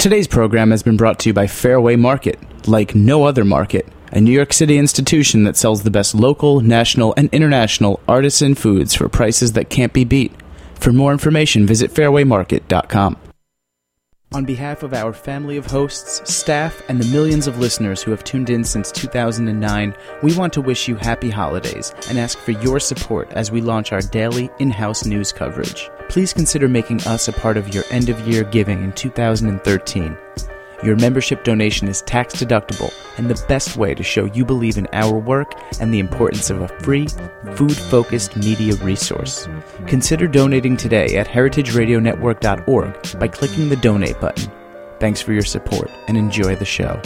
Today's program has been brought to you by Fairway Market, like no other market, a New York City institution that sells the best local, national, and international artisan foods for prices that can't be beat. For more information, visit fairwaymarket.com. On behalf of our family of hosts, staff, and the millions of listeners who have tuned in since 2009, we want to wish you happy holidays and ask for your support as we launch our daily in house news coverage. Please consider making us a part of your end of year giving in 2013. Your membership donation is tax deductible and the best way to show you believe in our work and the importance of a free, food focused media resource. Consider donating today at heritageradionetwork.org by clicking the donate button. Thanks for your support and enjoy the show.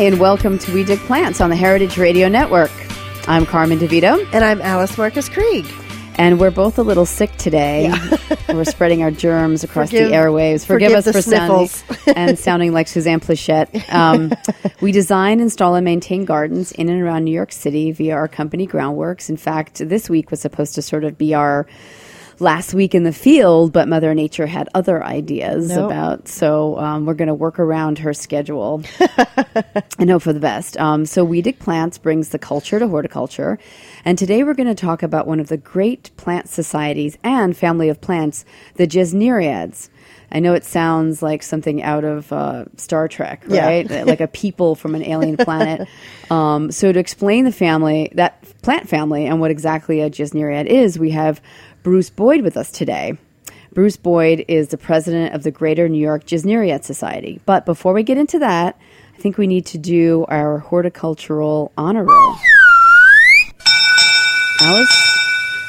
Hi, and welcome to We Dig Plants on the Heritage Radio Network. I'm Carmen DeVito, And I'm Alice Marcus Krieg. and we're both a little sick today. we're spreading our germs across Forgive- the airwaves. Forgive, forgive us for sounding sniffles. and sounding like Suzanne Plachette. Um, we design, install, and maintain gardens in and around New York City via our company Groundworks. In fact, this week was supposed to sort of be our last week in the field, but Mother Nature had other ideas Nope. about. So um, we're going to work around her schedule and hope for the best. Um, so We Dig Plants brings the culture to horticulture. And today we're going to talk about one of the great plant societies and family of plants, the Gesneriads. I know it sounds like something out of uh, Star Trek, Yeah. right? like a people from an alien planet. Um, so to explain the family, that plant family, and what exactly a Gesneriad is, we have Bruce Boyd with us today. Bruce Boyd is the president of the Greater New York Gesneriad Society. But before we get into that, I think we need to do our horticultural honor roll. Alice?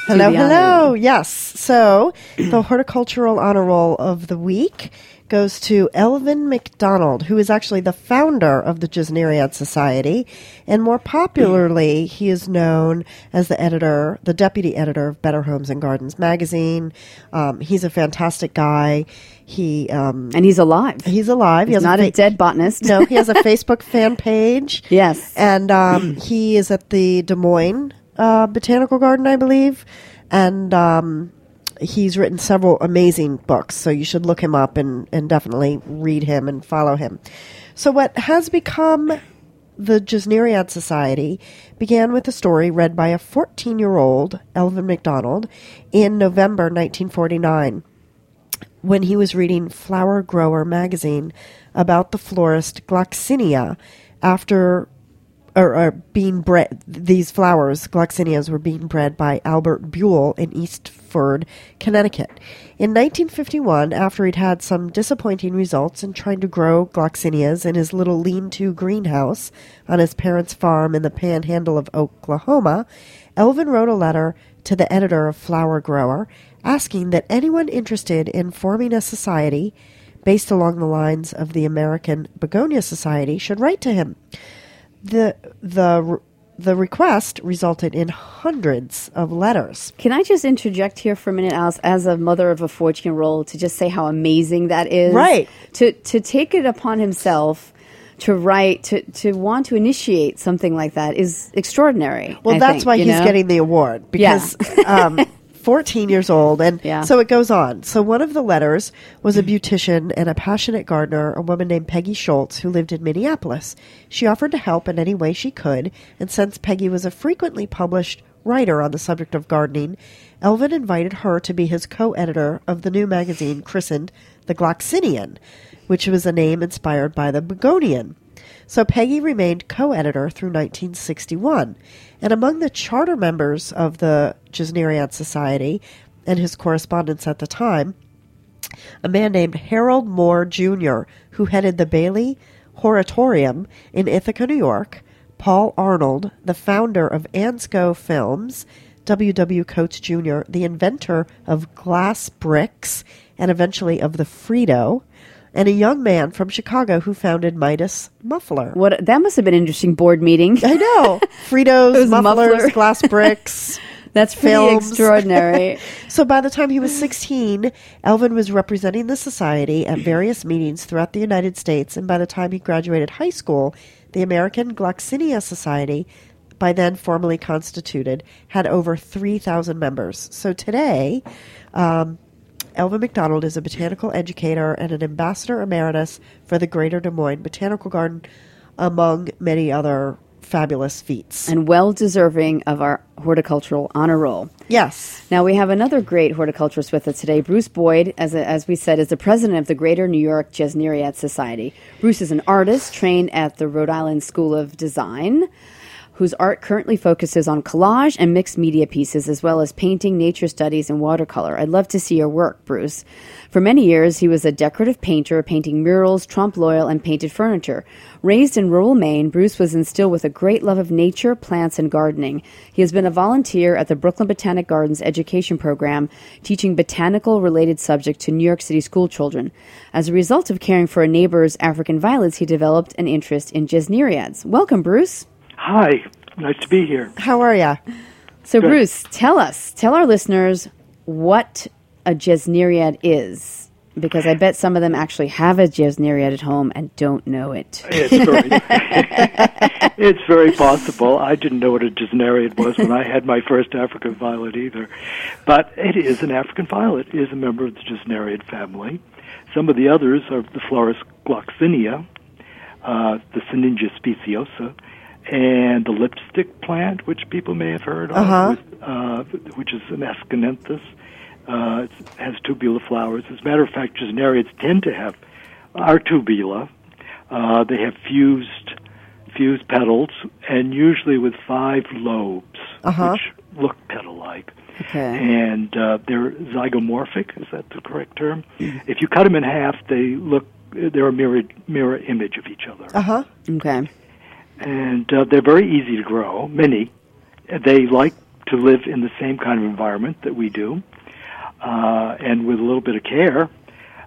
Hello, hello. Yes. So the horticultural honor roll of the week goes to Elvin McDonald, who is actually the founder of the Gesneriad Society, and more popularly, he is known as the editor, the deputy editor of Better Homes and Gardens magazine. Um, he's a fantastic guy. He um, And he's alive. he's alive. He's has not a, fa- dead botanist. No, he has a Facebook fan page. Yes. And um, he is at the Des Moines uh, Botanical Garden, I believe. And um, he's written several amazing books. So you should look him up and, and definitely read him and follow him. So, what has become the Gesneriad Society began with a story read by a 14 year old, Elvin McDonald, in November 1949 when he was reading Flower Grower magazine about the florist Gloxinia after or, being bred these flowers gloxinias were being bred by Albert Buell in Eastford, Connecticut. In 1951, after he'd had some disappointing results in trying to grow gloxinias in his little lean-to greenhouse on his parents' farm in the panhandle of Oklahoma, Elvin wrote a letter to the editor of Flower Grower asking that anyone interested in forming a society based along the lines of the American Begonia Society should write to him. The the the request resulted in hundreds of letters. Can I just interject here for a minute, Alice, as a mother of a 14 year old, to just say how amazing that is? Right. To, to take it upon himself to write, to, to want to initiate something like that is extraordinary. Well, I that's think, why he's know? getting the award because um, 14 years old. And Yeah. so it goes on. So one of the letters was a beautician and a passionate gardener, a woman named Peggy Schultz, who lived in Minneapolis. She offered to help in any way she could. And since Peggy was a frequently published writer on the subject of gardening, Elvin invited her to be his co editor of the new magazine christened The Gloxinian, which was a name inspired by the Begonian. So Peggy remained co editor through 1961. And among the charter members of the Gesneriad Society and his correspondents at the time a man named Harold Moore Jr., who headed the Bailey Hortorium in Ithaca, New York, Paul Arnold, the founder of Ansco Films, W.W. Coates Jr., the inventor of glass bricks and eventually of the Frito, and a young man from Chicago who founded Midas Muffler. What that must have been an interesting board meeting. I know. Fritos, mufflers, muffler. glass bricks. That's pretty films. extraordinary. So by the time he was 16, Elvin was representing the society at various meetings throughout the United States, and by the time he graduated high school, the American Gloxinia Society, by then formally constituted, had over 3,000 members. So today, um, Elvin McDonald is a botanical educator and an ambassador emeritus for the Greater Des Moines Botanical Garden, among many other fabulous feats. and well deserving of our horticultural honor roll. yes. Now we have another great horticulturist with us today. Bruce Boyd, as, as we said, is the president of the Greater New York Gesneriad Society. Bruce is an artist trained at the Rhode Island School of Design, whose art currently focuses on collage and mixed media pieces, as well as painting, nature studies, and watercolor. I'd love to see your work, Bruce. For many years, he was a decorative painter, painting murals, trompe l'oeil, and painted furniture. Raised in rural Maine, Bruce was instilled with a great love of nature, plants, and gardening. He has been a volunteer at the Brooklyn Botanic Gardens education program, teaching botanical related subjects to New York City school children. As a result of caring for a neighbor's African violets, he developed an interest in gesneriads. Welcome, Bruce. Hi, nice to be here. How are you? So, Bruce, tell us, tell our listeners what a gesneriad is, because I bet some of them actually have a gesneriad at home and don't know it. It's very, it's very possible. I didn't know what a gesneriad was when I had my first African violet either, but it is an African violet. It is a member of the gesneriad family. Some of the others are the florist gloxinia, uh, the Sinningia speciosa, and the lipstick plant, which people may have heard of, Uh-huh. with, uh, which is an aeschynanthus. Uh, it has tubular flowers. As a matter of fact, gesneriads tend to have are tubula. Uh, they have fused fused petals, and usually with five lobes, Uh-huh. which look petal-like. Okay. And uh, they're zygomorphic. Is that the correct term? If you cut them in half, they look they're a mirror mirror image of each other Uh huh. Okay. And uh, they're very easy to grow. Many, they like to live in the same kind of environment that we do, uh, and with a little bit of care,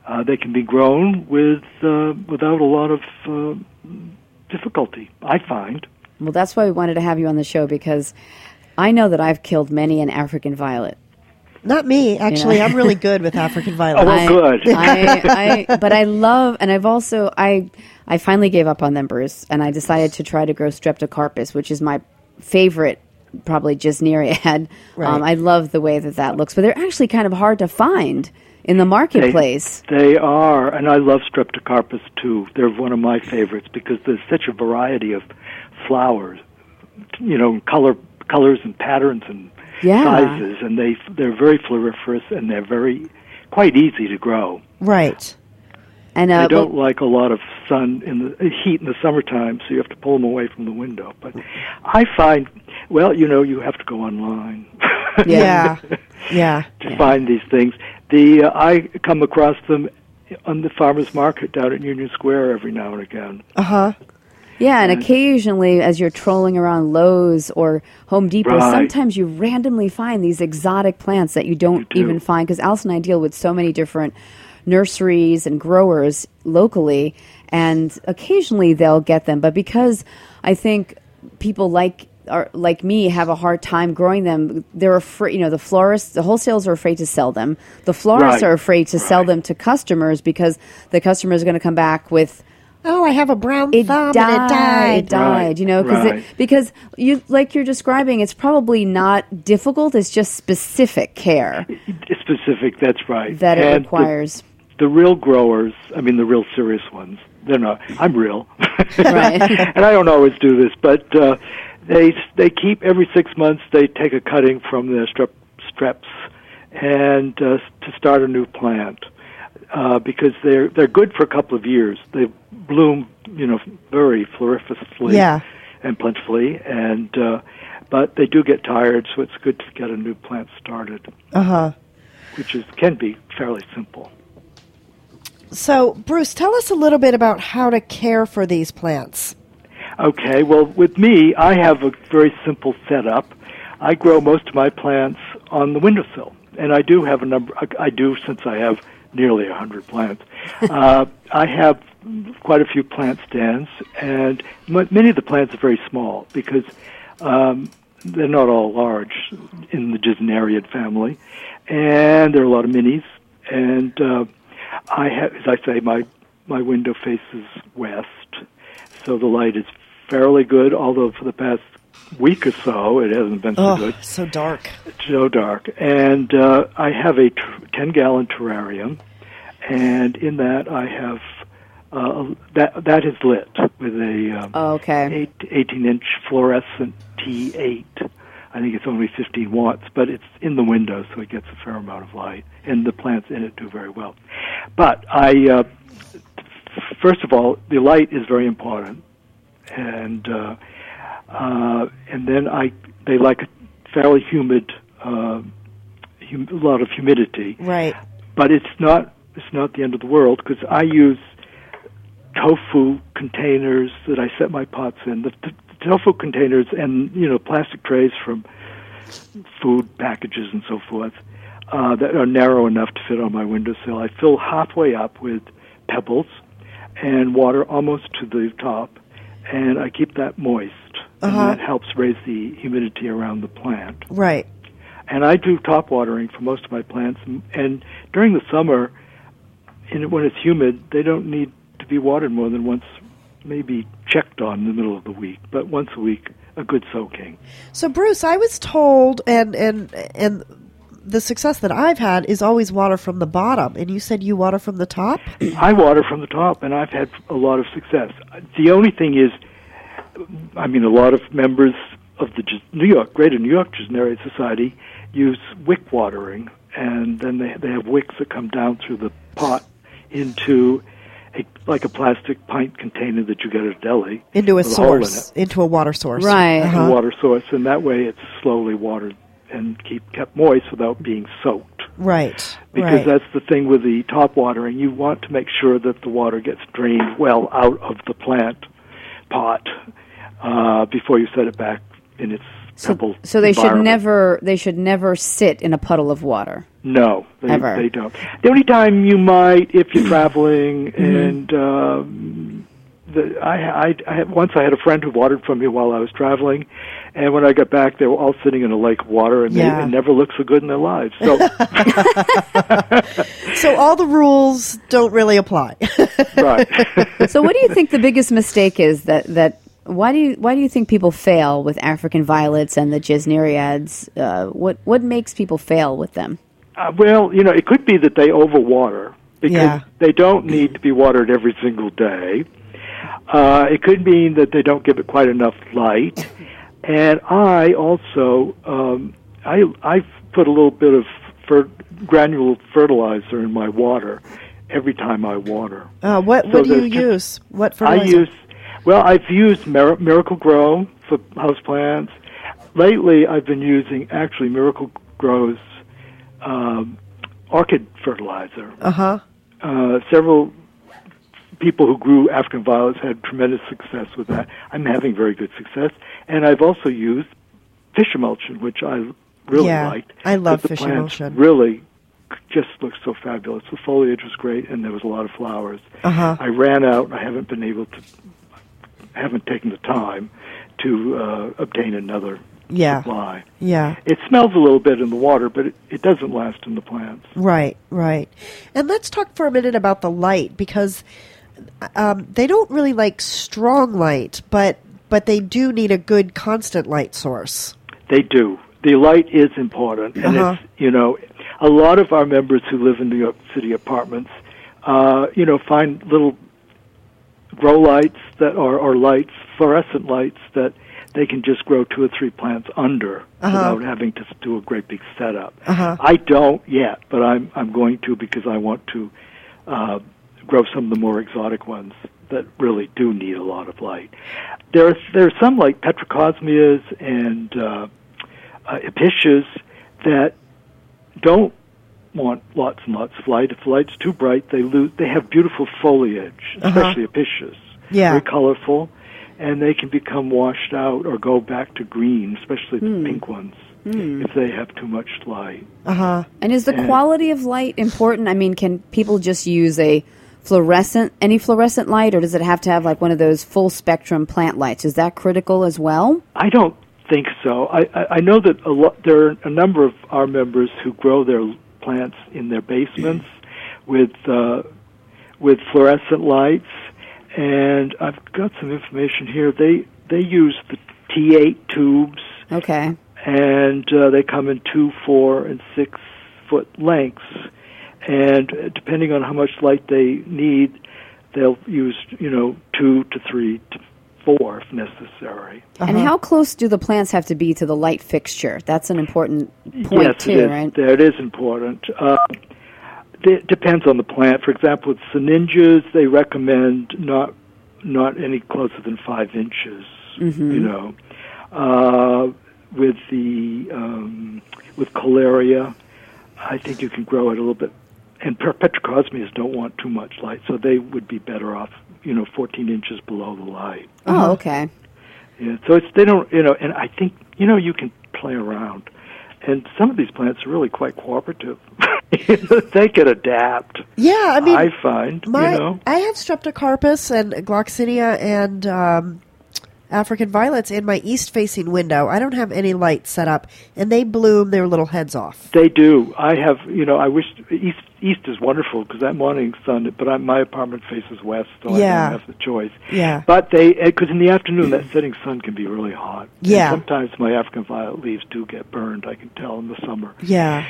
uh, they can be grown with uh, without a lot of uh, difficulty. I find. Well, that's why we wanted to have you on the show because I know that I've killed many an African violet. Not me, actually. know. I'm really good with African violet. Oh, good. I, I, but I love, and I've also, I, I finally gave up on them, Bruce, and I decided to try to grow streptocarpus, which is my favorite, probably gesneriad. Right. Um, I love the way that that looks, but they're actually kind of hard to find in the marketplace. They are, and I love Streptocarpus too. They're one of my favorites because there's such a variety of flowers, you know, color, colors and patterns and Yeah. sizes, and they they're very floriferous and they're very quite easy to grow. Right. and uh, they don't well, like a lot of sun in the heat in the summertime, so you have to pull them away from the window. But I find, well, you know, you have to go online. Yeah. Yeah. to find these things. The uh, I come across them on the farmers market down at Union Square every now and again. Uh huh. Yeah, and occasionally, as you're trolling around Lowe's or Home Depot, Right. sometimes you randomly find these exotic plants that you don't do. even find because Alice and I deal with so many different nurseries and growers locally, and occasionally they'll get them. But because I think people like are like me have a hard time growing them. They're afraid, you know, the florists, the wholesalers are afraid to sell them. The florists Right. are afraid to sell them to customers because the customer is going to come back with Oh, I have a brown it thumb died, and it died. It died. Right, You know, because right. because you like you're describing, it's probably not difficult. It's just specific care Specific, that's right. that it And the- requires. The, real growers, I mean the real serious ones, they're not. I'm real, Right. and I don't always do this, but uh, they they keep every six months they take a cutting from the strep streps and uh, to start a new plant. Uh, because they're they're good for a couple of years. They bloom, you know, very floriferously Yeah. and plentifully, and uh, but they do get tired, so it's good to get a new plant started, Uh huh. which is can be fairly simple. So, Bruce, tell us a little bit about how to care for these plants. Okay, well, with me, I have a very simple setup. I grow most of my plants on the windowsill, and I do have a number. I do since I have nearly a hundred plants. uh, I have quite a few plant stands, and m- many of the plants are very small because um, they're not all large in the Gesneriad family, and there are a lot of minis. And uh, I have, as I say, my my window faces west, so the light is fairly good. Although for the past week or so, it hasn't been so Oh, good. so dark. It's so dark. And uh, I have a t- 10 gallon terrarium, and in that I have uh, that that is lit with a um, Oh, okay. eight, 18 inch fluorescent T8. I think it's only 15 watts, but it's in the window, so it gets a fair amount of light, and the plants in it do very well. But I, uh, first of all, the light is very important, and uh, uh, and then I they like a fairly humid, uh, hum- a lot of humidity Right. but it's not it's not the end of the world because I use tofu containers that I set my pots in. The, the tofu containers and you know plastic trays from food packages and so forth uh, that are narrow enough to fit on my windowsill. I fill halfway up with pebbles and water almost to the top, and I keep that moist. Uh-huh. And that helps raise the humidity around the plant Right. and I do top watering for most of my plants. And, and during the summer, in, when it's humid, they don't need to be watered more than once, maybe checked on in the middle of the week, but once a week, a good soaking. So, Bruce, I was told, and and and the success that I've had is always water from the bottom, and you said you water from the top. I water from the top, and I've had a lot of success. The only thing is, I mean, a lot of members of the New York Greater New York Gesneriad Society use wick watering, and then they they have wicks that come down through the pot into a, like a plastic pint container that you get at a deli Into a with hole in source, into a water source. Right. Uh-huh. water source, and that way it's slowly watered and keep kept moist without being soaked. Right. Because right. that's the thing with the top watering. You want to make sure that the water gets drained well out of the plant pot uh, before you set it back in its So, so they should never they should never sit in a puddle of water. No, they, Ever. they don't. The only time you might, if you're traveling, Mm-hmm. and um, the, I, I, I once I had a friend who watered for me while I was traveling, and when I got back, they were all sitting in a lake of water, and Yeah. they it never looked so good in their lives. So, so all the rules don't really apply. right. So what do you think the biggest mistake is that that why do you why do you think people fail with African violets and the Gesneriads? Uh, what what makes people fail with them? Uh, well, you know, it could be that they overwater because Yeah. they don't need to be watered every single day. Uh, it could mean that they don't give it quite enough light. And I also, um, I I put a little bit of fer- granule fertilizer in my water every time I water. Uh, what So what do you there's use? What I fertilizer? use, well, I've used Mir- Miracle-Gro for houseplants. Lately, I've been using actually Miracle Grow's um, orchid fertilizer. Uh huh. Uh, several people who grew African violets had tremendous success with that. I'm having very good success, and I've also used fish emulsion, which I really Yeah, liked. I love fish emulsion. Really, just looked so fabulous. The foliage was great, and there was a lot of flowers. Uh-huh. I ran out. I haven't been able to. Haven't taken the time to uh, obtain another Yeah. supply. Yeah. It smells a little bit in the water, but it, it doesn't last in the plants. Right, right. And let's talk for a minute about the light because um, they don't really like strong light, but but they do need a good constant light source. They do. The light is important, and Uh-huh. it's you know, a lot of our members who live in New York City apartments, uh, you know, find little grow lights that are or lights, fluorescent lights that they can just grow two or three plants under Uh-huh. without having to do a great big setup. Uh-huh. I don't yet, but I'm I'm going to because I want to uh, grow some of the more exotic ones that really do need a lot of light. There are there are some like petrocosmeas and uh, uh, that don't want lots and lots of light. If the light's too bright, they lose. They have beautiful foliage, uh-huh. especially episcias. Yeah. Very colorful, and they can become washed out or go back to green, especially the hmm. pink ones, hmm. if they have too much light. Uh huh. And is the quality of light important? I mean, can people just use a fluorescent, any fluorescent light, or does it have to have like one of those full spectrum plant lights? Is that critical as well? I don't think so. I, I, I know that a lot, there are a number of our members who grow their plants in their basements with uh, with fluorescent lights, and I've got some information here. They they use the T8 tubes, Okay. and uh, they come in two, four, and six foot lengths, and uh, depending on how much light they need, they'll use you know two to three to four if necessary. And how close do the plants have to be to the light fixture? That's an important point yes, too, it is. right? That is important. Uh, it depends on the plant. For example, with Sinningias, they recommend not not any closer than five inches. Mm-hmm. You know, uh, with the um, with Kohleria, I think you can grow it a little bit. And per- Petrocosmeas don't want too much light, so they would be better off, you know, 14 inches below the light. Oh, okay. Yeah, so it's they don't you know, and I think you know you can play around, and some of these plants are really quite cooperative. they can adapt. Yeah, I mean, I find my you know. I have streptocarpus and gloxinia and um, African violets in my east-facing window. I don't have any light set up, and they bloom their little heads off. They do. I have, you know, I wish east east is wonderful because that morning sun. But I, my apartment faces west, so Yeah. I don't have the choice. Yeah. But they, because in the afternoon that setting sun can be really hot. And Yeah. sometimes my African violet leaves do get burned. I can tell in the summer. Yeah.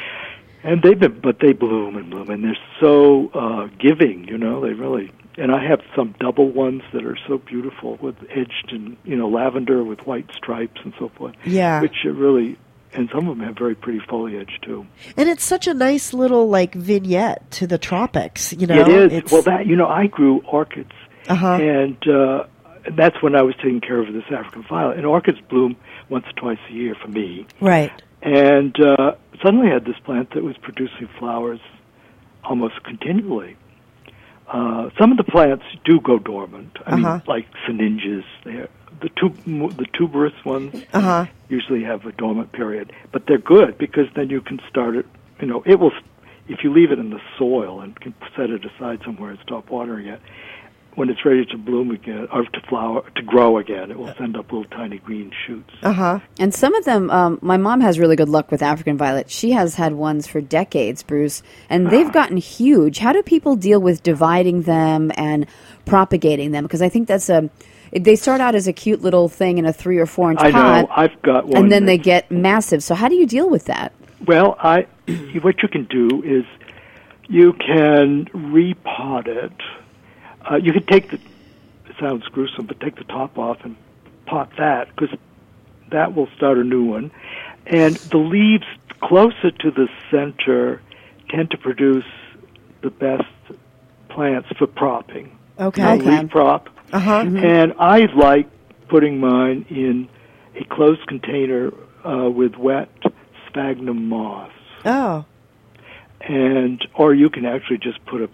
And they've been, but they bloom and bloom, and they're so uh, giving. You know, they really. And I have some double ones that are so beautiful with edged and you know lavender with white stripes and so forth. Yeah. Which are really, and some of them have very pretty foliage too. And it's such a nice little like vignette to the tropics, you know. it is. It's, Well, that you know, I grew orchids, Uh-huh. and uh, that's when I was taking care of this African violet. And orchids bloom once or twice a year for me. right. And uh, suddenly I had this plant that was producing flowers almost continually. Uh, some of the plants do go dormant. I Uh-huh. mean, like Sinningias, they're the tub- the tuberous ones Uh-huh. usually have a dormant period, but they're good because then you can start it. You know, it will if you leave it in the soil and can set it aside somewhere and stop watering it. When it's ready to bloom again or to flower to grow again, it will send up little tiny green shoots. Uh-huh. And some of them, um, my mom has really good luck with African violet. She has had ones for decades, Bruce, and they've gotten huge. How do people deal with dividing them and propagating them? Because I think that's a. They start out as a cute little thing in a three or four inch I pot, know. I've got one. and then they get massive. So how do you deal with that? Well, I what you can do is you can repot it. Uh, you can take the. It sounds gruesome, but take the top off and pot that because that will start a new one. And the leaves closer to the center tend to produce the best plants for propping. Okay. Okay. Leaf prop. Uh-huh. And I like putting mine in a closed container uh, with wet sphagnum moss, Oh. and or you can actually just put a,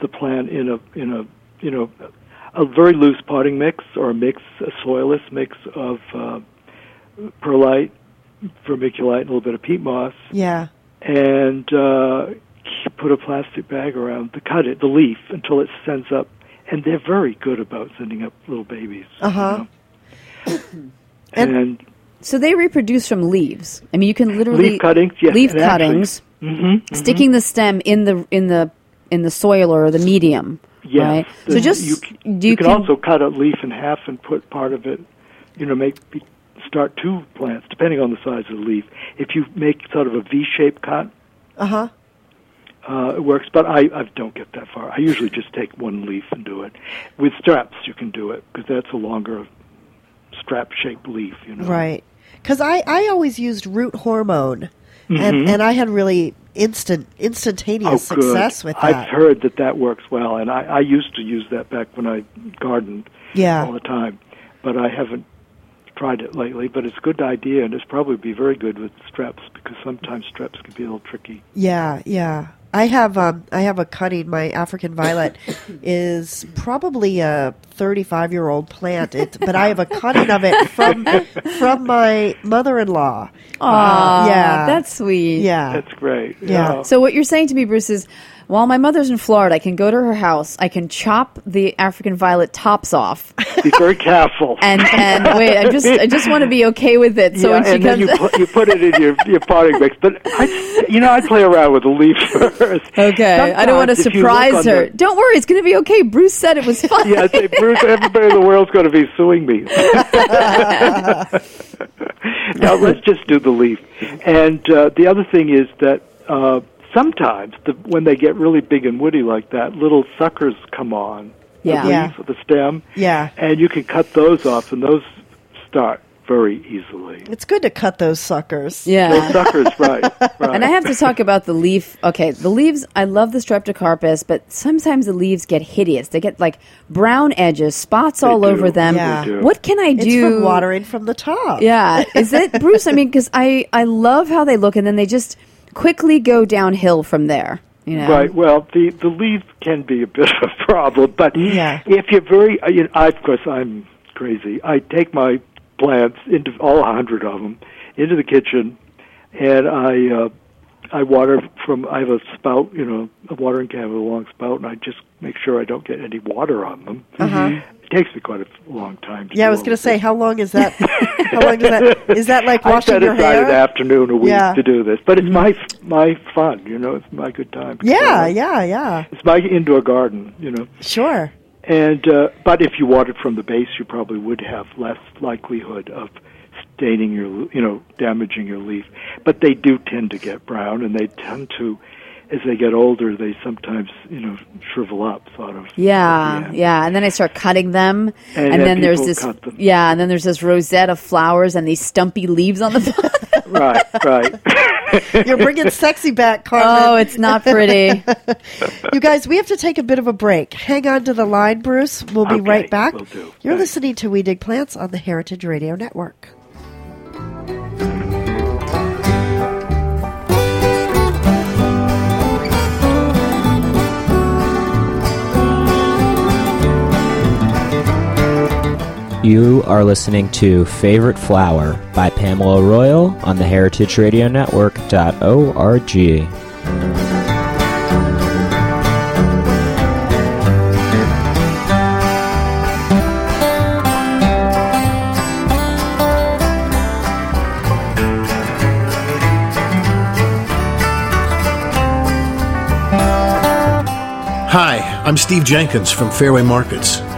the plant in a in a you know a very loose potting mix or a mix a soilless mix of uh, perlite, vermiculite, and a little bit of peat moss, Yeah. and uh, put a plastic bag around the cut it the leaf until it sends up, and they're very good about sending up little babies. Uh-huh. know. And- and So they reproduce from leaves. I mean, you can literally leaf cuttings, yes, leaf and actually- cuttings, Mhm, sticking the stem in the in the in the soil or the medium. Yes. Right. So just you, do you can, can- also cut a leaf in half and put part of it, you know, make start two plants depending on the size of the leaf. If you make sort of a V-shaped cut, Uh-huh. Uh, it works. But I, I don't get that far. I usually just take one leaf and do it. With straps, you can do it because that's a longer strap-shaped leaf. You know. Right. Because I, I always used root hormone, and, Mhm. and I had really instant instantaneous Oh, success with that. I've heard that that works well, and I, I used to use that back when I gardened. Yeah. all the time, but I haven't. tried it lately, but it's a good idea, and it's probably be very good with straps because sometimes straps can be a little tricky. Yeah, yeah. I have um, I have a cutting. My African violet is probably a 35 year old plant, it, but I have a cutting of it from from my mother in law. Aw, yeah, that's sweet. yeah. That's great. Yeah. So what you're saying to me, Bruce, is while my mother's in Florida, I can go to her house, I can chop the African violet tops off, be very careful. and and wait, I just I just want to be okay with it. So yeah, when she and then comes, you put, you put it in your your potting mix. But I, you know, I play around with the leaf first. okay, I don't want to Sometimes if you look surprise her. the- Don't worry, it's going to be okay. Bruce said it was fine. yeah, I say, Bruce, everybody in the world's going to be suing me. now let's just do the leaf. And uh, the other thing is that uh, sometimes the, when they get really big and woody like that, little suckers come on Yeah. the Yeah. leaf of the stem, Yeah. and you can cut those off, and those start very easily. It's good to cut those suckers. Yeah. Those suckers, right? right. And I have to talk about the leaf. Okay, the leaves, I love the streptocarpus, but sometimes the leaves get hideous. They get like brown edges, spots all do. over them. Yeah. They do. What can I It's do? from watering from the top. Yeah. Is it, Bruce? I mean, because I, I love how they look and then they just quickly go downhill from there. You know? Right. Well, the the leaf can be a bit of a problem, but Yeah. if you're very, uh, you know, I, of course, I'm crazy. I take my plants into all a hundred of them into the kitchen, and I uh, I water from. I have a spout, you know, a watering can with a long spout, and I just make sure I don't get any water on them. Uh-huh. It takes me quite a long time. To Yeah, I was going to say, how long is that? how long does that? Is that like washing your hair? I set aside an afternoon a week Yeah. Mm-hmm. to do this, but it's my my fun. You know, it's my good time. Yeah, So, yeah, yeah. It's my indoor garden. You know. Sure. And uh, but if you watered from the base, you probably would have less likelihood of staining your, you know, damaging your leaf. But they do tend to get brown, and they tend to, as they get older, they sometimes, you know, shrivel up, sort of. Yeah, yeah, and then I start cutting them, And and, then then there's this, cut them. yeah, and then there's this rosette of flowers and these stumpy leaves on the bottom. Right, right. You're bringing sexy back, Carmen. oh, it's not pretty. You guys, we have to take a bit of a break. Hang on to the line, Bruce. We'll be Okay, right back. do. You're Thanks. listening to We Dig Plants on the Heritage Radio Network. You are listening to Favorite Flower by Pamela Royal on the Heritage Radio Network.org. Hi, I'm Steve Jenkins from Fairway Markets.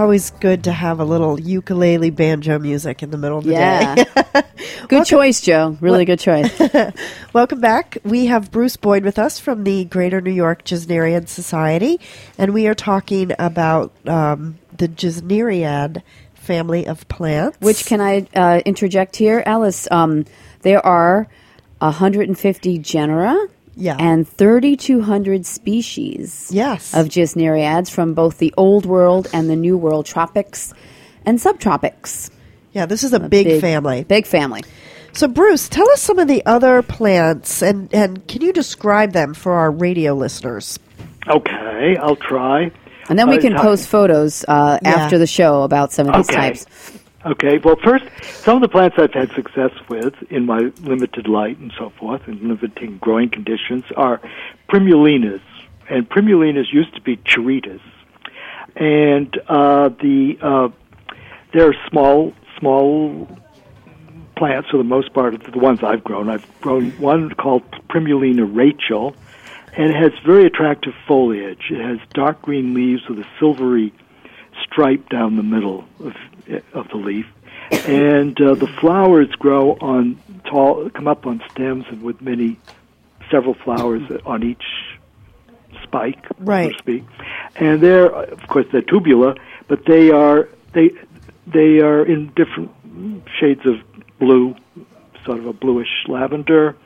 always good to have a little ukulele banjo music in the middle of the Yeah. day. Good choice, Joe. Really good choice. Welcome back. We have Bruce Boyd with us from the Greater New York Gesneriad Society, and we are talking about um, the Gesneriad family of plants. Which can I uh, interject here, Alice? Um, there are 150 genera. Yeah. And 3,200 species Yes. of Gesneriads from both the Old World and the New World tropics and subtropics. yeah, this is a big, family. Big family. So, Bruce, tell us some of the other plants, and and can you describe them for our radio listeners? Okay, I'll try. And then we Uh, can post photos uh, Yeah. after the show about some of these Okay. types. Okay, well, first, some of the plants I've had success with in my limited light and so forth, and limiting growing conditions, are primulinas. And primulinas used to be chiritas. And uh, the uh, they're small, small plants for the most part the ones I've grown. I've grown one called Primulina Rachel, and it has very attractive foliage. It has dark green leaves with a silvery stripe down the middle of, of the leaf, and uh, the flowers grow on tall, come up on stems and with many, several flowers on each spike, so Right. to speak. And they're, of course, they're tubular, but they are they they are in different shades of blue, sort of a bluish lavender,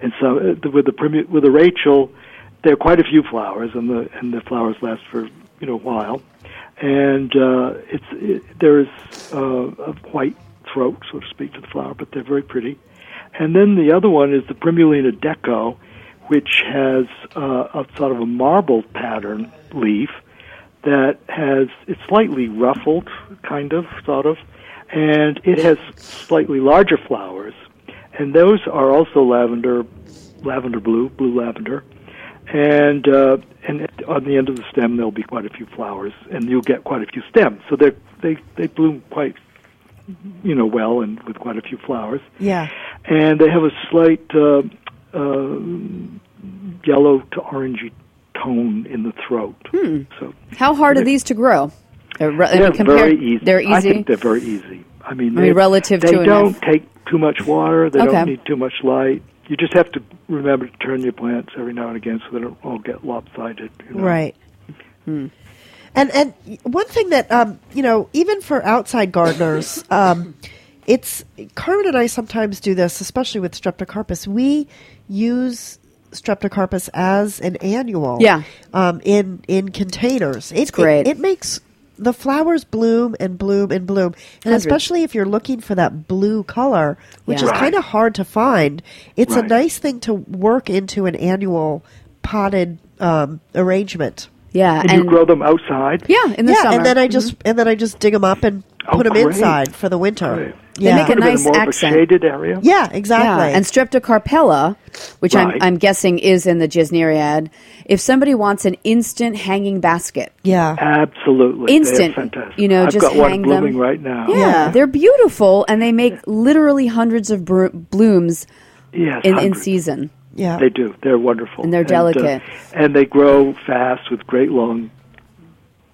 and so uh, with the primu- with the Rachel, there are quite a few flowers, and the and the flowers last for you know a while, and uh, it's it, there is uh, a white throat, so to speak, to the flower, but they're very pretty. And then the other one is the Primulina deco, which has uh, a sort of a marble pattern leaf that has it's slightly ruffled, kind of, sort of, and it has slightly larger flowers, and those are also lavender, lavender blue, blue lavender, and uh, and on the end of the stem there'll be quite a few flowers, and you'll get quite a few stems. So they they they bloom quite, you know, well and with quite a few flowers Yeah. and they have a slight uh, uh, yellow to orangey tone in the throat. Hmm. So How hard are these to grow? They're, re- I they're very easy. They're I easy. think they're very easy. I mean, I mean, they- relative they to don't F- take too much water. They Okay. don't need too much light. You just have to remember to turn your plants every now and again so that they don't all get lopsided. You know? Right. And and one thing that um, you know, even for outside gardeners, um, it's Carmen and I sometimes do this, especially with Streptocarpus. We use Streptocarpus as an annual, Yeah. um, in in containers. It's great. It, it makes the flowers bloom and bloom and bloom, and Hundreds. especially if you're looking for that blue color, which Yeah. is Right. kind of hard to find. It's a nice thing to work into an annual potted um, arrangement. Yeah, And, you grow them outside. yeah, in the yeah, summer. and then I just and then I just dig them up and Oh, put them great. inside for the winter. Great. They make a Put 'em in nice more accent. of a shaded area. yeah, exactly. Yeah, and Streptocarpella, which I'm, I'm guessing is in the Gesneriad, if somebody wants an instant hanging basket, yeah, Absolutely, Instant, fantastic. you know, I've just got hang blooming them. right now. yeah, Yeah. they're beautiful and they make literally hundreds of br- blooms Yes, in, in season. yeah. They do. They're wonderful. And they're uh, delicate. and they grow fast with great long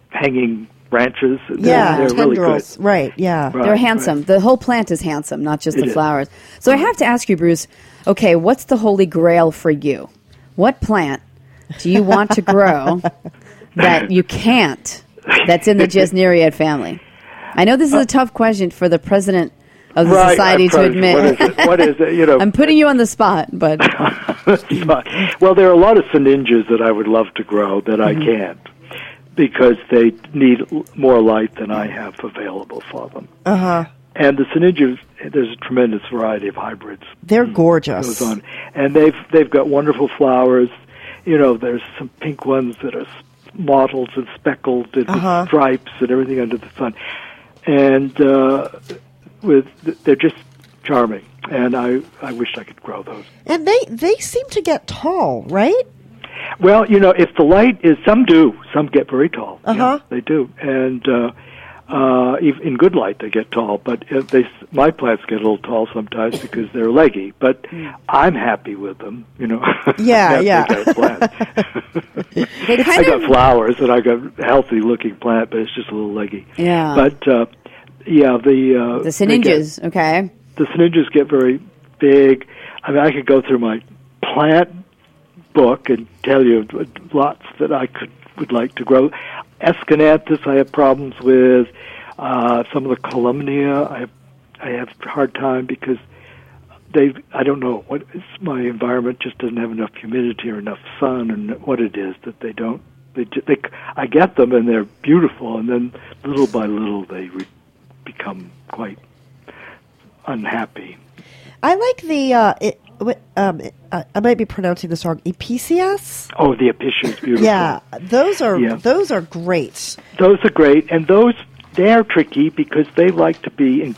hanging branches. They're, yeah, they're really good. tendrils. Right. Yeah. Right, They're right. handsome. The whole plant is handsome, not just It the is. flowers. So I have to ask you, Bruce. Okay, what's the holy grail for you? What plant do you want to grow that you can't? That's in the Gesneriad family. I know this is a tough question for the president of the Right, society to admit. What is it? What is it? You know, I'm putting you on the spot, but well, there are a lot of sinningias that I would love to grow that Mm-hmm. I can't because they need more light than I have available for them. Uh huh. And the sinningias, there's a tremendous variety of hybrids. They're gorgeous. goes on, and they've they've got wonderful flowers. You know, there's some pink ones that are mottled and speckled and Uh-huh. stripes and everything under the sun, and uh, with they're just charming. And I I wish I could grow those. And they they seem to get tall, right? Well, you know, if the light is, some do, some get very tall. Uh-huh. they do, and uh, uh, in good light they get tall. But if they, my plants get a little tall sometimes because they're leggy. But I'm happy with them. You know. Yeah, yeah. I got flowers and I got a healthy looking plant, but it's just a little leggy. yeah. But uh, yeah, the uh, the get- okay. the sinningias get very big. I mean, I could go through my plant book and tell you lots that I could would like to grow. Aeschynanthus, I have problems with. Uh, some of the columnea, I I have hard time because they I don't know what my environment just doesn't have enough humidity or enough sun and what it is that they don't they, they I get them and they're beautiful and then little by little they re- become quite unhappy. I like the. Uh, it, um, I might be pronouncing this wrong. Episcias. Oh, the Episcia is beautiful. Yeah, those are Yeah. those are great. Those are great, and those they are tricky because they like to be. In,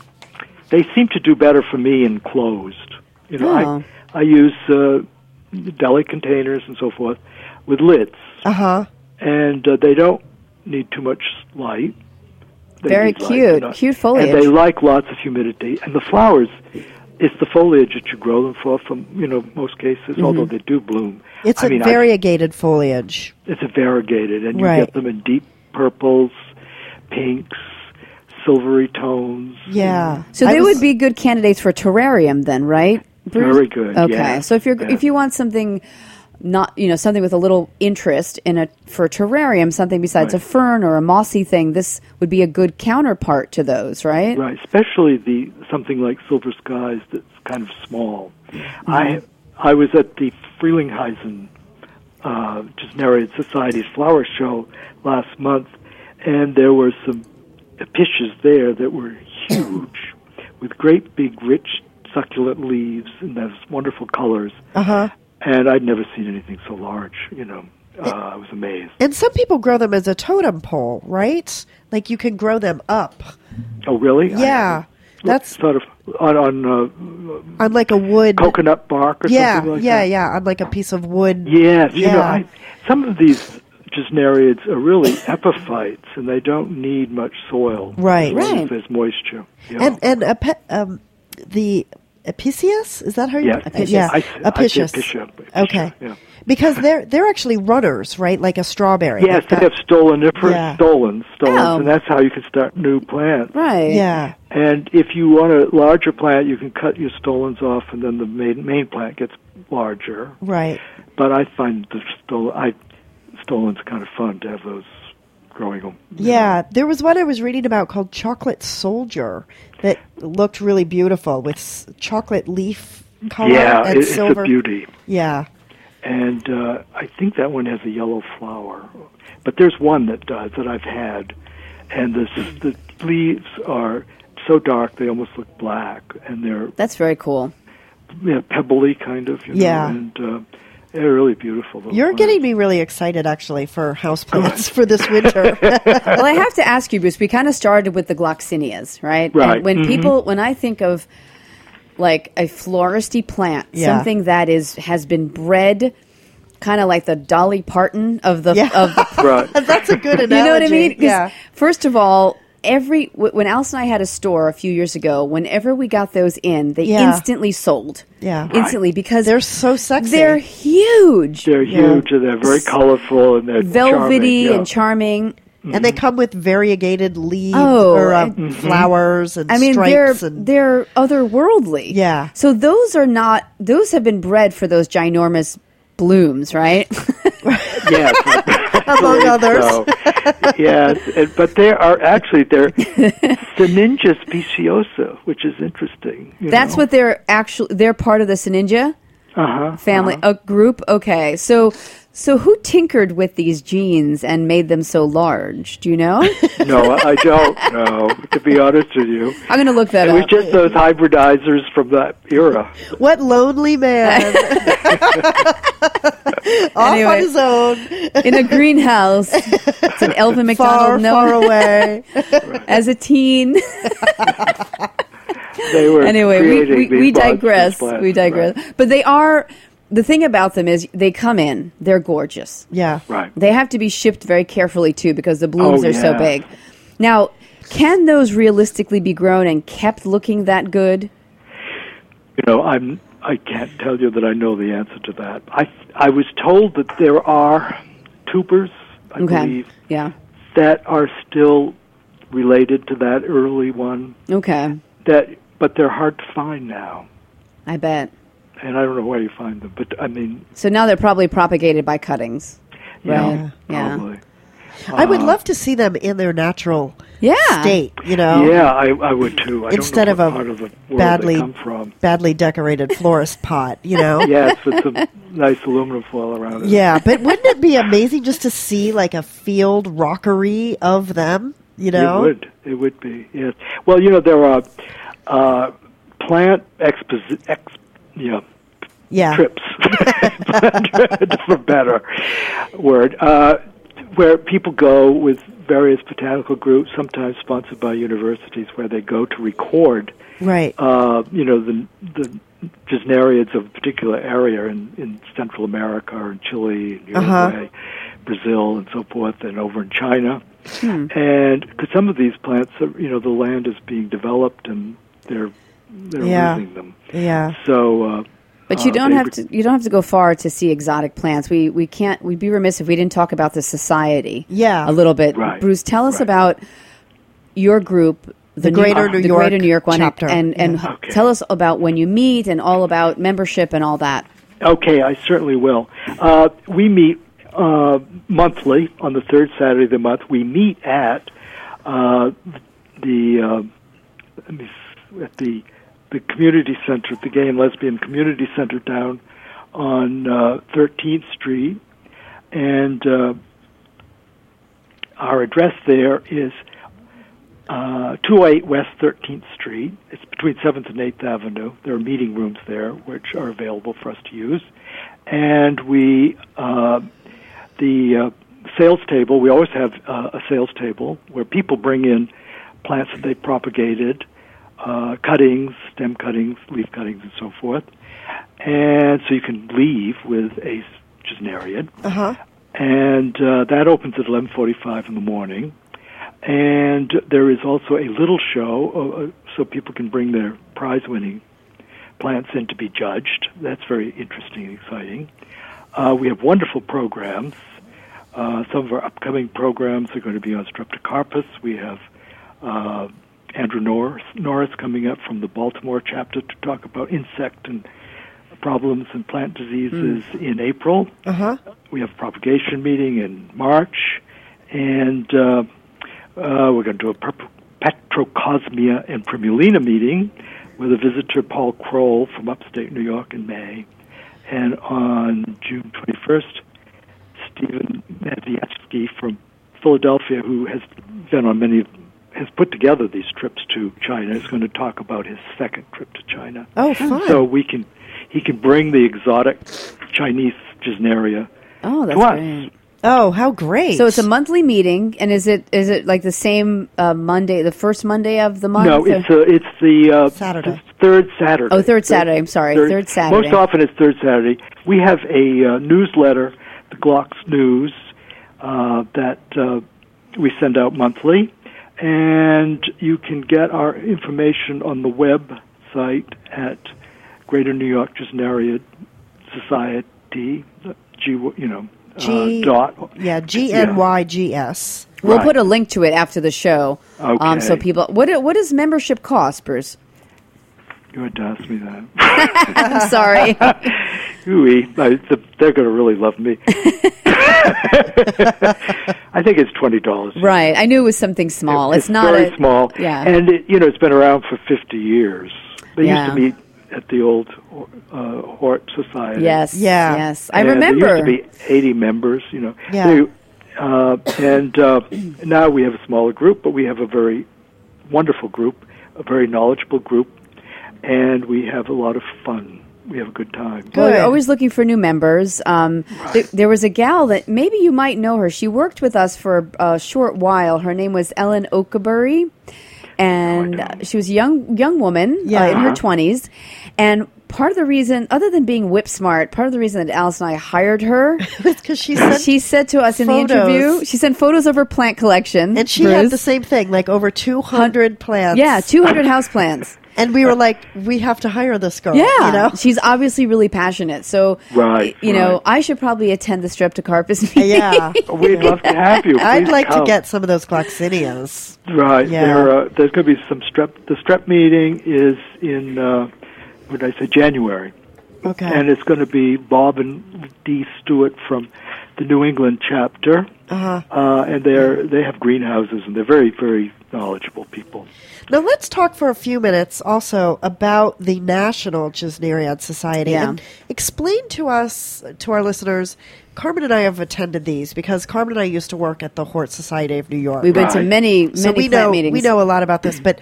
they seem to do better for me enclosed. You know, Oh. I I use uh, deli containers and so forth with lids, Uh huh. and uh, they don't need too much light. They Very need light, cute. Cute foliage. And they like lots of humidity. And the flowers, it's the foliage that you grow them for. From you know most cases, mm-hmm. although they do bloom. It's I a mean, I- variegated foliage. it's a variegated, and you Right. get them in deep purples, pinks, silvery tones. Yeah. So they was- would be good candidates for terrarium then, right? Bruce? Very good, Okay. yeah, So if you're yeah. if you want something not you know something with a little interest in a for a terrarium, something besides a fern or a mossy thing, this would be a good counterpart to those, right? Right, especially the something like Silver Skies that's kind of small. I I was at the Frelinghuysen uh, Gesneriid Society's flower show last month, and there were some episcias there that were huge, with great big rich succulent leaves and those wonderful colors. Uh huh. And I'd never seen anything so large. You know, uh, I was amazed. And some people grow them as a totem pole, right? Like you can grow them up. Oh, really? Yeah, that's sort of on on uh, on like a wood. coconut bark or yeah, something like yeah, that. yeah. On like a piece of wood. Yes, you know, I, some of these gesneriids are really epiphytes, and they don't need much soil. Right. as long as Right. There's moisture. Yeah. And and a pe- um, the Episcias is that how you? Yes, Yeah, I, I say Apicius. Apicia, Apicia, Okay. Yeah. Because they're they're actually runners, right? Like a strawberry. Yes, They've they got- have stoloniferous Yeah. stolons, stolons, Oh. and that's how you can start new plants. Right. Yeah. And if you want a larger plant, you can cut your stolons off, and then the main main plant gets larger. Right. But I find the stol I stolons kind of fun to have those growing them. Yeah, there was one I was reading about called Chocolate Soldier that looked really beautiful with s- chocolate leaf color Yeah, and it, it's a beauty. Yeah. and uh, I think that one has a yellow flower. But there's one that does that I've had, and the the leaves are so dark they almost look black, and they're That's very cool. you know, pebbly kind of. You know, Yeah. and uh, they're really beautiful. those You're plants. getting me really excited actually for houseplants for this winter. well, I have to ask you, Bruce. We kind of started with the gloxinias, right? Right. And when Mhm. people, when I think of like a floristy plant, Yeah. something that is has been bred, kind of like the Dolly Parton of the Yeah. of the right. That's a good analogy. You know what I mean? Yeah. First of all, every when Alice and I had a store a few years ago, whenever we got those in, they Yeah. instantly sold. Yeah. instantly because They're so sexy. they're huge, They're Yeah. huge and they're very colorful and they're velvety charming, yeah. and charming. and they come with variegated leaves Oh, or uh, and- flowers and I mean, stripes they're and they're otherworldly. Yeah. So those are not; those have been bred for those ginormous blooms, right? yes, Among others. so. yes, and, but there are actually they're Sinningia speciosa, which is interesting. That's know. what they're actually. They're part of the Sinningia uh-huh, family, uh-huh. a group. Okay, so so who tinkered with these genes and made them so large? Do you know? No, I don't know. To be honest with you, I'm going to look that it was up. just those hybridizers from that era. what lonely man off Anyway. on his own, in a greenhouse. It's an Elvin far, McDonald no far away. as a teen. They were anyway, we, creating we, these we digress. plants, We digress. Right. But they are the thing about them is they come in. They're gorgeous. Yeah. right. They have to be shipped very carefully too because the blooms Oh, are so big. Now, can those realistically be grown and kept looking that good? You know, I'm. I can't tell you that I know the answer to that. I I was told that there are tubers, I Okay. believe, Yeah. that are still related to that early one. Okay. That, but they're hard to find now, I bet. And I don't know where you find them. But I mean, So now they're probably propagated by cuttings. yeah, Right. Yeah. probably. I would love to see them in their natural Yeah. state, you know, Yeah, I, I would too. I Instead don't know of a part of the badly come from. badly decorated florist pot, you know. Yes, with some nice aluminum foil around it. Yeah, but wouldn't it be amazing just to see like a field rockery of them? You know, It would. It would be. Yes. Well, you know there are uh, plant exposi- ex, you know, Yeah. trips, for better word, uh, where people go with various botanical groups, sometimes sponsored by universities, where they go to record, Right. uh, you know, the the gesneriads of a particular area in, in Central America or in Chile, and Uh-huh. Uruguay, Brazil, and so forth, and over in China. And because some of these plants, are, you know, the land is being developed and they're they're Yeah. losing them. yeah. So, uh, But you uh, don't they have to. You don't have to go far to see exotic plants. We we can't. We'd be remiss if we didn't talk about the society. Yeah. a little bit. Right, Bruce, tell us right. about your group, The New- Greater New the York Greater New York one, chapter. and and Yeah. Okay. tell us about when you meet and all about membership and all that. Okay, I certainly will. Uh, we meet uh, monthly on the third Saturday of the month. We meet at uh, the uh, let me at the the community center, the Gay and Lesbian Community Center down on uh, 13th Street, and uh, our address there is uh, 208 West 13th Street. It's between 7th and 8th Avenue. There are meeting rooms there which are available for us to use. And we, uh, the uh, sales table, we always have uh, a sales table where people bring in plants that they propagated, uh, cuttings, stem cuttings, leaf cuttings, and so forth. And so you can leave with a gesneriad Uh huh. and uh, that opens at 11:45 in the morning. And there is also a little show, uh, uh, so people can bring their prize-winning plants in to be judged. That's very interesting and exciting. Uh, we have wonderful programs. Uh, some of our upcoming programs are going to be on Streptocarpus. We have uh, Andrew Norris, Norris coming up from the Baltimore chapter to talk about insect and problems and plant diseases in April. Uh huh. We have a propagation meeting in March, and uh, uh, we're going to do a Petrocosmea and Primulina meeting with a visitor, Paul Kroll, from upstate New York in May. And on June 21st, Stephen Maciejewski from Philadelphia, who has been on many, has put together these trips to China, is going to talk about his second trip to China. Oh, fun. So we can, he can bring the exotic Chinese Gesneria Oh, that's to us. great. oh, how great. So it's a monthly meeting, and is it is it like the same uh, Monday, the first Monday of the month? No, it's uh, it's the uh, Saturday. the third Saturday. Oh, third Saturday, I'm sorry, third Saturday. Most often it's third Saturday. We have a uh, newsletter, the Glocks News, uh, that uh, we send out monthly, and you can get our information on the website at Greater New York Gesneriad Society. G, you know, G- uh, dot. yeah, G N Y G S. We'll Right. put a link to it after the show. Um, so people, what what does membership cost, Bruce? You had to ask me that. I'm sorry. Ooh, I, the, they're going to really love me. I think it's twenty dollars. right. I knew it was something small. it's, not very a, small. Yeah. and it, you know it's been around for fifty years. They Yeah. used to meet at the old uh, Hort Society. yes. Yeah. Yes. I And remember. There used to be eighty members. You know. Yeah. They, uh, and uh, now we have a smaller group, but we have a very wonderful group, a very knowledgeable group, and we have a lot of fun. We have a good time. Well, Good. you're always looking for new members. Um, th- there was a gal that maybe you might know her. She worked with us for a, a short while. Her name was Ellen Okabury, and know. uh, she was a young young woman Yeah. uh, in her Uh-huh. twenties. And part of the reason, other than being whip smart, part of the reason that Alice and I hired her, It's because she sent, she said to us in the interview, she sent photos of her plant collection, and she had the same thing, like over two hundred plants. yeah, two hundred houseplants. And we were like, we have to hire this girl. Yeah, you know. she's obviously really passionate. So, Right, you know. I should probably attend the Streptocarpus meeting. Yeah, We'd love to have you. I'd Please like to get some of those gloxinias. Right. Yeah. There, uh, there's going to be some strep. The strep meeting is in, uh, what did I say, January. Okay. And it's going to be Bob and Dee Stewart from the New England chapter. Uh-huh. Uh, and they're, they have greenhouses, and they're very, very knowledgeable people. Now let's talk for a few minutes also about the National Gesneriad Society Yeah. and explain to us, to our listeners. Carmen and I have attended these because Carmen and I used to work at the Hort Society of New York. We went to Right. many, many so we plant know meetings. we know a lot about this, but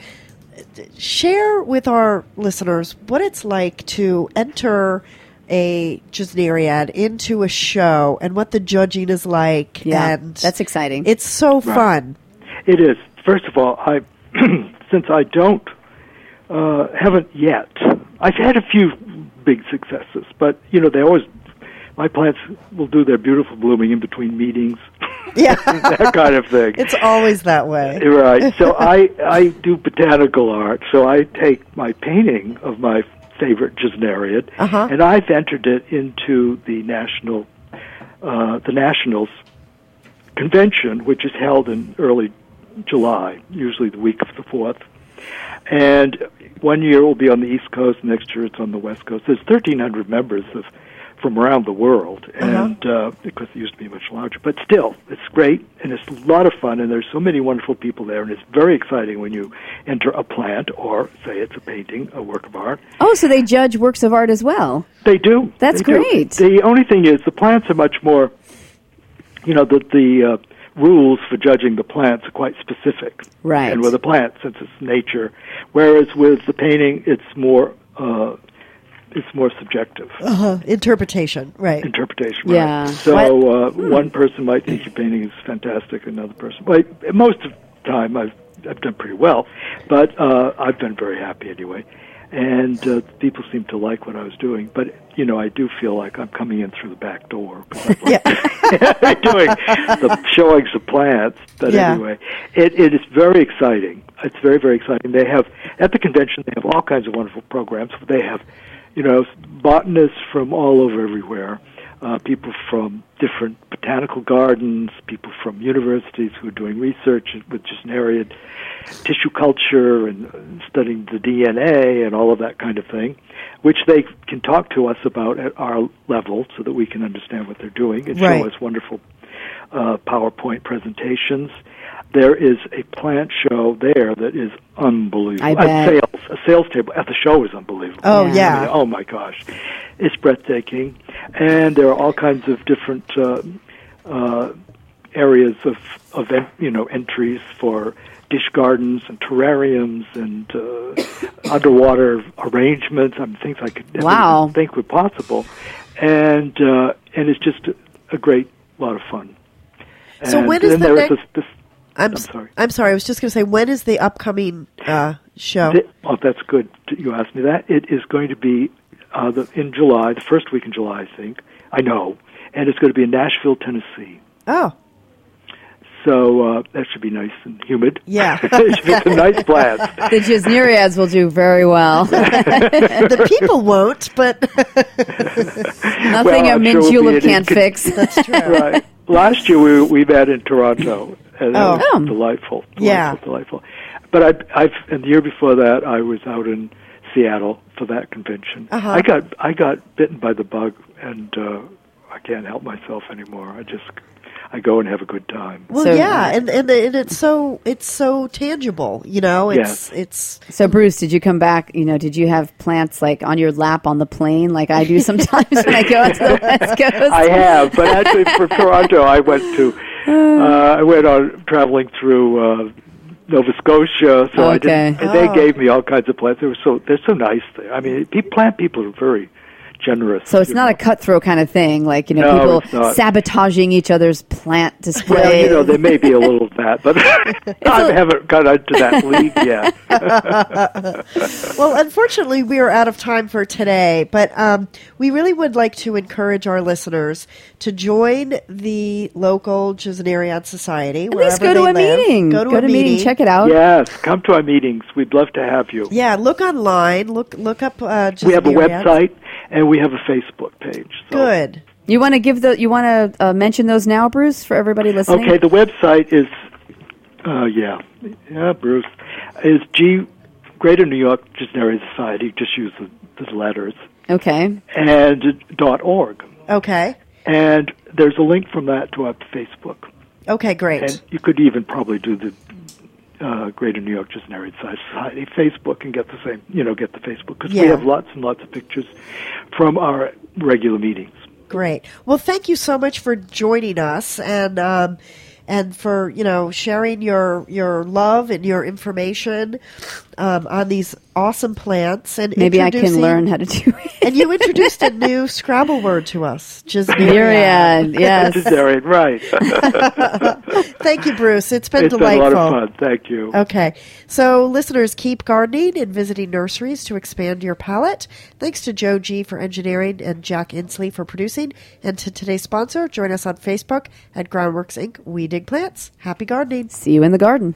share with our listeners what it's like to enter a just an Gesneriad into a show and what the judging is like. Yeah, and that's exciting. It's so fun. It is. First of all, I since I don't uh, haven't yet. I've had a few big successes, but you know they always my plants will do their beautiful blooming in between meetings, Yeah, that kind of thing. it's always that way. right. So I I do botanical art. So I take my painting of my favorite Gesneriad, Uh-huh. and I've entered it into the national uh, the nationals convention, which is held in early July, usually the week of the fourth. And one year it will be on the East Coast, next year it's on the West Coast. There's 1,300 members of from around the world, and uh, because it used to be much larger, but still, it's great and it's a lot of fun, and there's so many wonderful people there, and it's very exciting when you enter a plant or say it's a painting, a work of art. oh, so they judge works of art as well. They do. That's They do. great. The only thing is the plants are much more. You know, the the uh, rules for judging the plants are quite specific. Right. And with a plant, since it's nature, whereas with the painting, it's more. Uh, it's more subjective Uh, interpretation, right? interpretation. Yeah. Right? So uh, one person might think your painting is fantastic, another person. Well, most of the time, I've I've done pretty well, but uh, I've been very happy anyway. And uh, people seem to like what I was doing, but you know, I do feel like I'm coming in through the back door. I'm like doing the showings of plants. But Yeah. anyway, it, it is very exciting. It's very very exciting. They have at the convention they have all kinds of wonderful programs. They have, you know, botanists from all over everywhere. Uh, people from different botanical gardens, people from universities who are doing research with Gesneriad tissue culture and studying the DNA and all of that kind of thing, which they can talk to us about at our level so that we can understand what they're doing and Right. show us wonderful uh, PowerPoint presentations. There is a plant show there that is unbelievable. I A bet. sales, a sales table at the show is unbelievable. Oh, Yeah. yeah. I mean, oh my gosh, it's breathtaking, and there are all kinds of different uh, uh, areas of of en- you know entries for dish gardens and terrariums and uh, underwater arrangements. I mean, things I could never Wow. even think were possible, and uh, and it's just a, a great lot of fun. So And when is the next- this, this I'm, I'm sorry. I'm sorry. I was just going to say, when is the upcoming uh, show? Th- Oh, that's good. You asked me that. It is going to be uh, the, in July, the first week in July, I think. I know, and it's going to be in Nashville, Tennessee. oh, So uh, that should be nice and humid. Yeah. it should be some nice plants. The Gesneriads will do very well. the people won't, but Nothing Well, a mint sure we'll julep can't incon- fix. that's true. right. Last year we we met in Toronto, and that Oh. was Oh. delightful. delightful. Yeah. delightful. But I, I've and the year before that I was out in Seattle for that convention. Uh-huh. I got I got bitten by the bug, and uh, I can't help myself anymore. I just I go and have a good time. Well, So- yeah, and, and and it's so it's so tangible, you know. It's it's So, Bruce, did you come back? You know, did you have plants like on your lap on the plane, like I do sometimes when I go out to the West Coast? I have, but actually for Toronto, I went to uh, I went on traveling through uh, Nova Scotia, so I didn't. and They Oh. gave me all kinds of plants. They were so they're so nice there. I mean, plant people are very generous. So it's not know. a cutthroat kind of thing, like you know, No, people sabotaging each other's plant displays. Well, you know, there may be a little of that, but I haven't got into that league yet. well. Unfortunately, we are out of time for today, but um, we really would like to encourage our listeners to join the local Gesneriad Society. At least go to a meeting. Go to a meeting. Check it out. yes, come to our meetings. We'd love to have you. Yeah, look online. Look look up. Uh, We have a website and we have a Facebook page. So. Good. You want to give the you want to uh, mention those now, Bruce, for everybody listening. Okay, the website is, uh, yeah, yeah, Bruce, is G Greater New York Gesneriad Society. Just use the, the letters Okay. and dot org, Okay. and there's a link from that to our Facebook, Okay. Great. and you could even probably do the uh, Greater New York Gesneriad Society Facebook and get the same, you know, get the Facebook because Yeah. we have lots and lots of pictures from our regular meetings. Great. Well, thank you so much for joining us, and um, and for you know sharing your your love and your information um, on these awesome plants. And Maybe I can learn how to do it. And you introduced a new Scrabble word to us, gesneriad, yes. Vegetarian, right. Thank you, Bruce. It's been it's been delightful. a lot of fun. Thank you. Okay. So, listeners, keep gardening and visiting nurseries to expand your palette. Thanks to Joe G for engineering and Jack Inslee for producing. And to today's sponsor, join us on Facebook at Groundworks Inc. We Dig Plants. Happy gardening. See you in the garden.